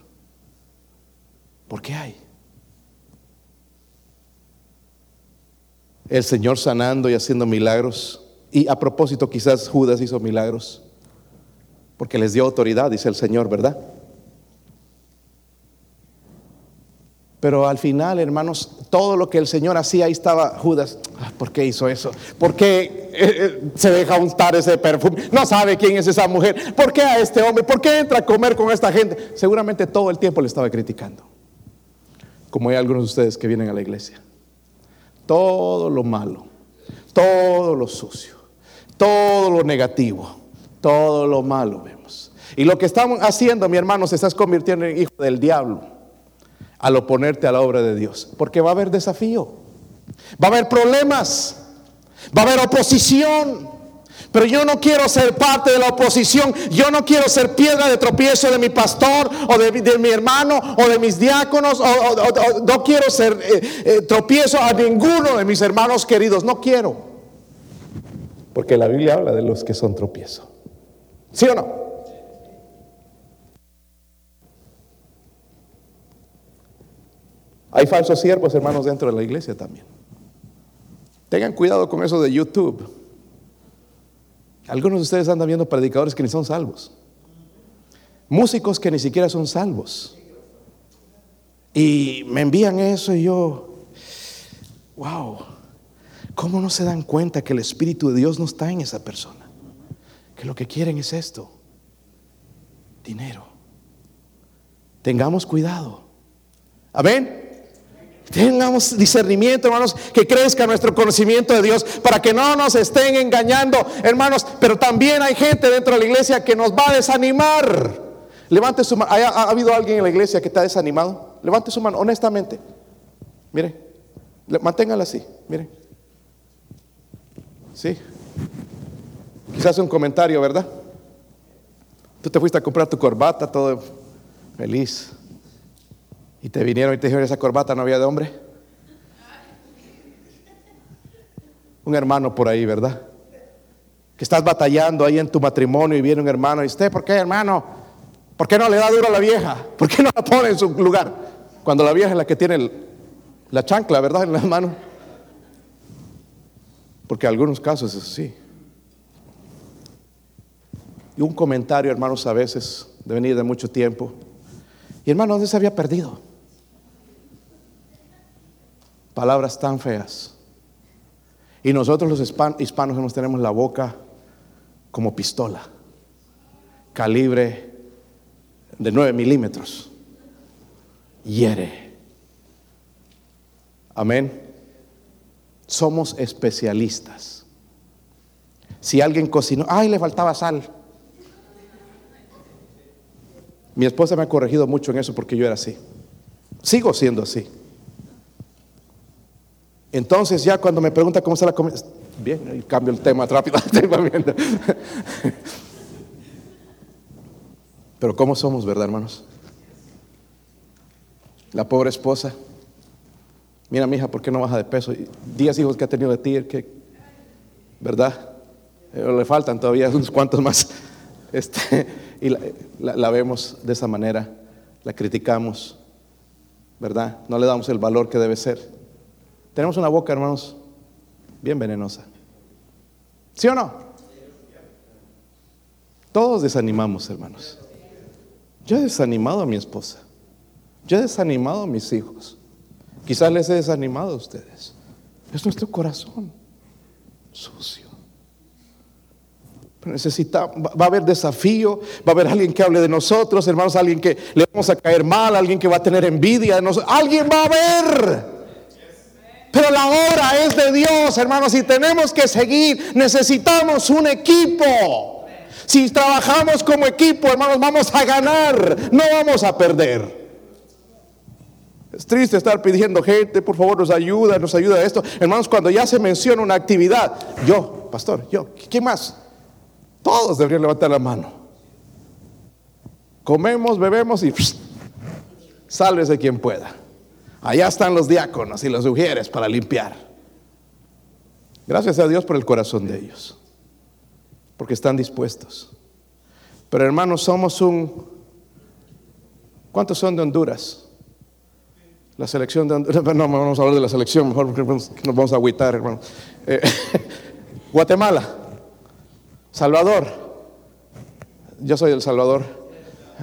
¿Por qué hay? El Señor sanando y haciendo milagros. Y a propósito, quizás Judas hizo milagros. Porque les dio autoridad, dice el Señor, ¿verdad? Pero al final, hermanos, todo lo que el Señor hacía, ahí estaba Judas. Ah, ¿Por qué hizo eso? ¿Por qué eh, eh, se deja untar ese perfume? No sabe quién es esa mujer. ¿Por qué a este hombre? ¿Por qué entra a comer con esta gente? Seguramente todo el tiempo le estaba criticando como hay algunos de ustedes que vienen a la iglesia. Todo lo malo, todo lo sucio, todo lo negativo, Todo lo malo vemos. Y lo que estamos haciendo, mi hermano, se estás convirtiendo en hijo del diablo al oponerte a la obra de Dios. Porque va a haber desafío, va a haber problemas, va a haber oposición. Pero yo no quiero ser parte de la oposición. Yo no quiero ser piedra de tropiezo de mi pastor o de, mi hermano o de mis diáconos. O, no quiero ser eh, eh, tropiezo a ninguno de mis hermanos queridos. No quiero. Porque la Biblia habla de los que son tropiezo. ¿Sí o no? Hay falsos siervos, hermanos, dentro de la iglesia también. Tengan cuidado con eso de YouTube. Algunos de ustedes andan viendo predicadores que ni son salvos. Músicos que ni siquiera son salvos. Y me envían eso y yo, wow, ¿cómo no se dan cuenta que el Espíritu de Dios no está en esa persona? Que lo que quieren es esto, dinero. Tengamos cuidado. Amén. Tengamos discernimiento, hermanos, que crezca nuestro conocimiento de Dios para que no nos estén engañando, hermanos. Pero también hay gente dentro de la iglesia que nos va a desanimar. Levante su mano. ¿Ha, habido alguien en la iglesia que está desanimado? Levante su mano, honestamente. Mire, manténgala así, mire. Sí. Quizás un comentario, ¿verdad? Tú te fuiste a comprar tu corbata, todo feliz. Y te vinieron y te dijeron, esa corbata no había de hombre. Un hermano por ahí, ¿verdad? Que estás batallando ahí en tu matrimonio y viene un hermano y usted, ¿por qué hermano? ¿Por qué no le da duro a la vieja? ¿Por qué no la pone en su lugar? Cuando la vieja es la que tiene la chancla, ¿verdad? En la mano. Porque en algunos casos es así. Y un comentario, hermanos, a veces, de venir de mucho tiempo. Y hermano, ¿dónde se había perdido? Palabras tan feas. Y nosotros los hispanos nos tenemos la boca como pistola, calibre de 9 milímetros. Hiere. Amén. Somos especialistas. Si alguien cocinó, ay, le faltaba sal. Mi esposa me ha corregido mucho en eso porque yo era así. Sigo siendo así. Entonces ya cuando me pregunta cómo está la comida, bien, cambio el tema rápido. [laughs] Pero ¿cómo somos, verdad, hermanos? La pobre esposa. Mira, mi hija, ¿por qué no baja de peso? Diez hijos que ha tenido de ti, ¿verdad? Eh, le faltan todavía unos cuantos más. [laughs] Este, y la vemos de esa manera, la criticamos, ¿verdad? No le damos el valor que debe ser. Tenemos una boca, hermanos, bien venenosa. ¿Sí o no? Todos desanimamos, hermanos. Yo he desanimado a mi esposa. Yo he desanimado a mis hijos. Quizás les he desanimado a ustedes. Es nuestro corazón sucio. Pero necesita, va a haber desafío, va a haber alguien que hable de nosotros, hermanos, alguien que le vamos a caer mal, alguien que va a tener envidia de nosotros. Alguien va a haber. Pero la obra es de Dios, hermanos, y tenemos que seguir. Necesitamos un equipo. Si trabajamos como equipo, hermanos, vamos a ganar, no vamos a perder. Es triste estar pidiendo gente, por favor, nos ayuda, nos ayuda a esto. Hermanos, cuando ya se menciona una actividad, yo, pastor, yo, ¿quién más? Todos deberían levantar la mano. Comemos, bebemos y sálvese quien pueda. Allá están los diáconos y los ujieres para limpiar. Gracias a Dios por el corazón de ellos, porque están dispuestos. Pero hermanos, somos un... ¿Cuántos son de Honduras? La selección de Honduras. [laughs] No, vamos a hablar de la selección, mejor porque nos vamos a agüitar, hermano. Eh, [laughs] Guatemala, Salvador. Yo soy El Salvador.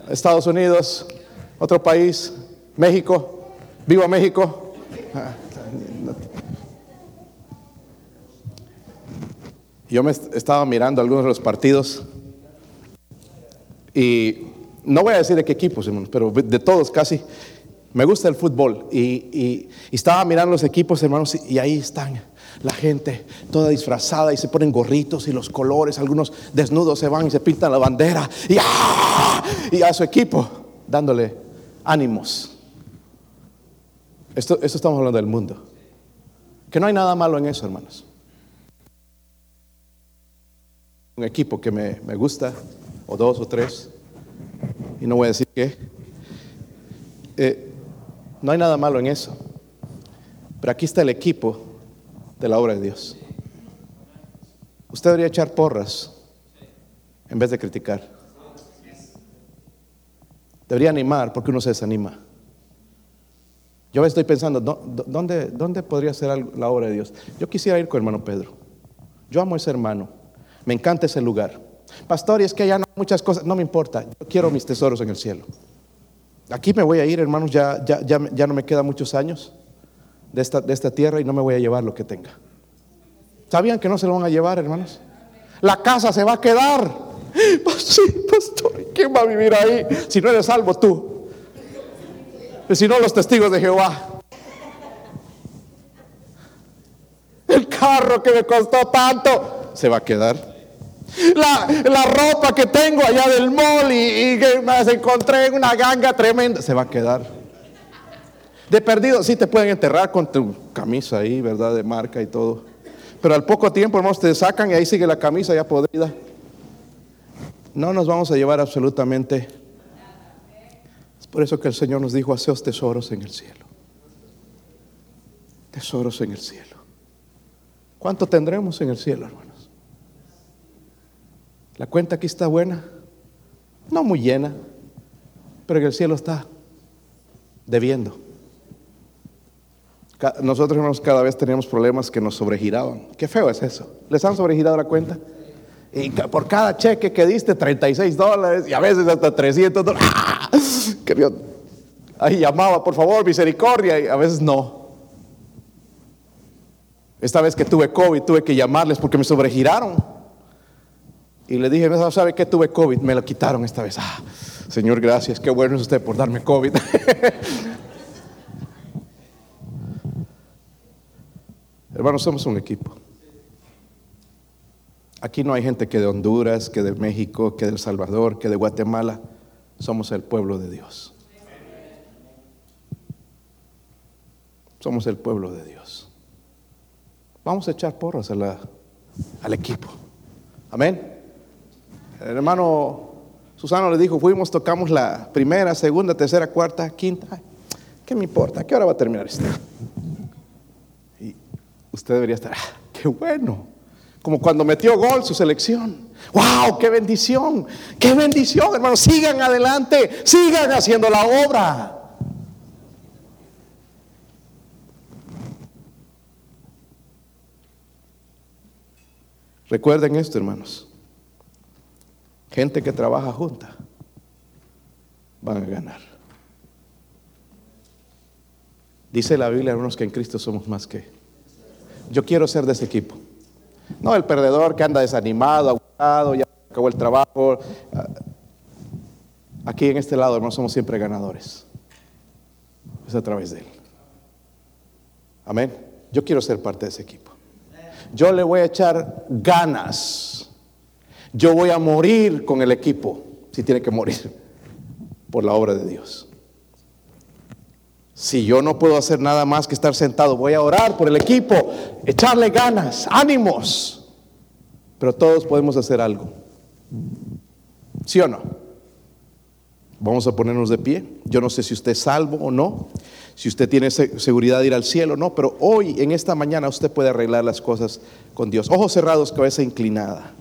Estados Unidos, otro país, México. Viva México. Yo me estaba mirando algunos de los partidos y no voy a decir de qué equipos, hermanos, pero de todos casi. Me gusta el fútbol y, estaba mirando los equipos, hermanos, y ahí están. La gente toda disfrazada y se ponen gorritos y los colores, algunos desnudos se van y se pintan la bandera y, ¡ah! y a su equipo dándole ánimos. Esto, esto estamos hablando del mundo. Que no hay nada malo en eso, hermanos. Un equipo que me, me gusta, o dos o tres, y no voy a decir qué. Eh, no hay nada malo en eso. Pero aquí está el equipo de la obra de Dios. Usted debería echar porras en vez de criticar. Debería animar porque uno se desanima. Yo estoy pensando, ¿dónde, dónde podría ser la obra de Dios? Yo quisiera ir con hermano Pedro. Yo amo a ese hermano. Me encanta ese lugar. Pastor, y es que allá no muchas cosas. No me importa. Yo quiero mis tesoros en el cielo. Aquí me voy a ir, hermanos. Ya, ya, ya, ya no me quedan muchos años de esta, de esta tierra y no me voy a llevar lo que tenga. ¿Sabían que no se lo van a llevar, hermanos? La casa se va a quedar. Sí, [gasps] pastor, ¿quién va a vivir ahí? Si no eres salvo tú. Si no, los testigos de Jehová. El carro que me costó tanto se va a quedar. La, la ropa que tengo allá del mall y, y que me encontré en una ganga tremenda se va a quedar. De perdido, sí te pueden enterrar con tu camisa ahí, ¿verdad? De marca y todo. Pero al poco tiempo, hermanos, te sacan y ahí sigue la camisa ya podrida. No nos vamos a llevar absolutamente. Por eso que el Señor nos dijo, haceos tesoros en el cielo. Tesoros en el cielo. ¿Cuánto tendremos en el cielo, hermanos? La cuenta aquí está buena, no muy llena, pero en el cielo está debiendo. Nosotros hermanos cada vez teníamos problemas que nos sobregiraban. Qué feo es eso. ¿Les han sobregirado la cuenta? Y por cada cheque que diste, 36 dólares y a veces hasta 300 dólares. ¡Ah! Ahí llamaba, por favor, misericordia, y a veces no. Esta vez que tuve COVID, tuve que llamarles porque me sobregiraron. Y le dije, ¿sabe qué? Tuve COVID, me lo quitaron esta vez. Ah, señor, gracias, qué bueno es usted por darme COVID. [laughs] Hermanos, somos un equipo. Aquí no hay gente que de Honduras, que de México, que de El Salvador, que de Guatemala. Somos el pueblo de Dios. Somos el pueblo de Dios. Vamos a echar porras al equipo. Amén. El hermano Susano le dijo, fuimos, tocamos la primera, segunda, tercera, cuarta, quinta. ¿Qué me importa? qué hora va a terminar esto? usted debería estar, ah, qué bueno. Como cuando metió gol su selección. ¡Wow! ¡Qué bendición! ¡Qué bendición, hermanos! Sigan adelante, sigan haciendo la obra. Recuerden esto, hermanos. Gente que trabaja junta van a ganar. Dice la Biblia, hermanos, que en Cristo somos más que yo quiero ser de ese equipo. No el perdedor que anda desanimado, agotado, ya acabó el trabajo. Aquí en este lado, hermanos, somos siempre ganadores. Es a través de Él. Amén. Yo quiero ser parte de ese equipo. Yo le voy a echar ganas. Yo voy a morir con el equipo, si tiene que morir, por la obra de Dios. Si yo no puedo hacer nada más que estar sentado, voy a orar por el equipo, echarle ganas, ánimos. Pero todos podemos hacer algo. ¿Sí o no? Vamos a ponernos de pie. Yo no sé si usted es salvo o no, si usted tiene seguridad de ir al cielo o no, pero hoy, en esta mañana, usted puede arreglar las cosas con Dios. Ojos cerrados, cabeza inclinada.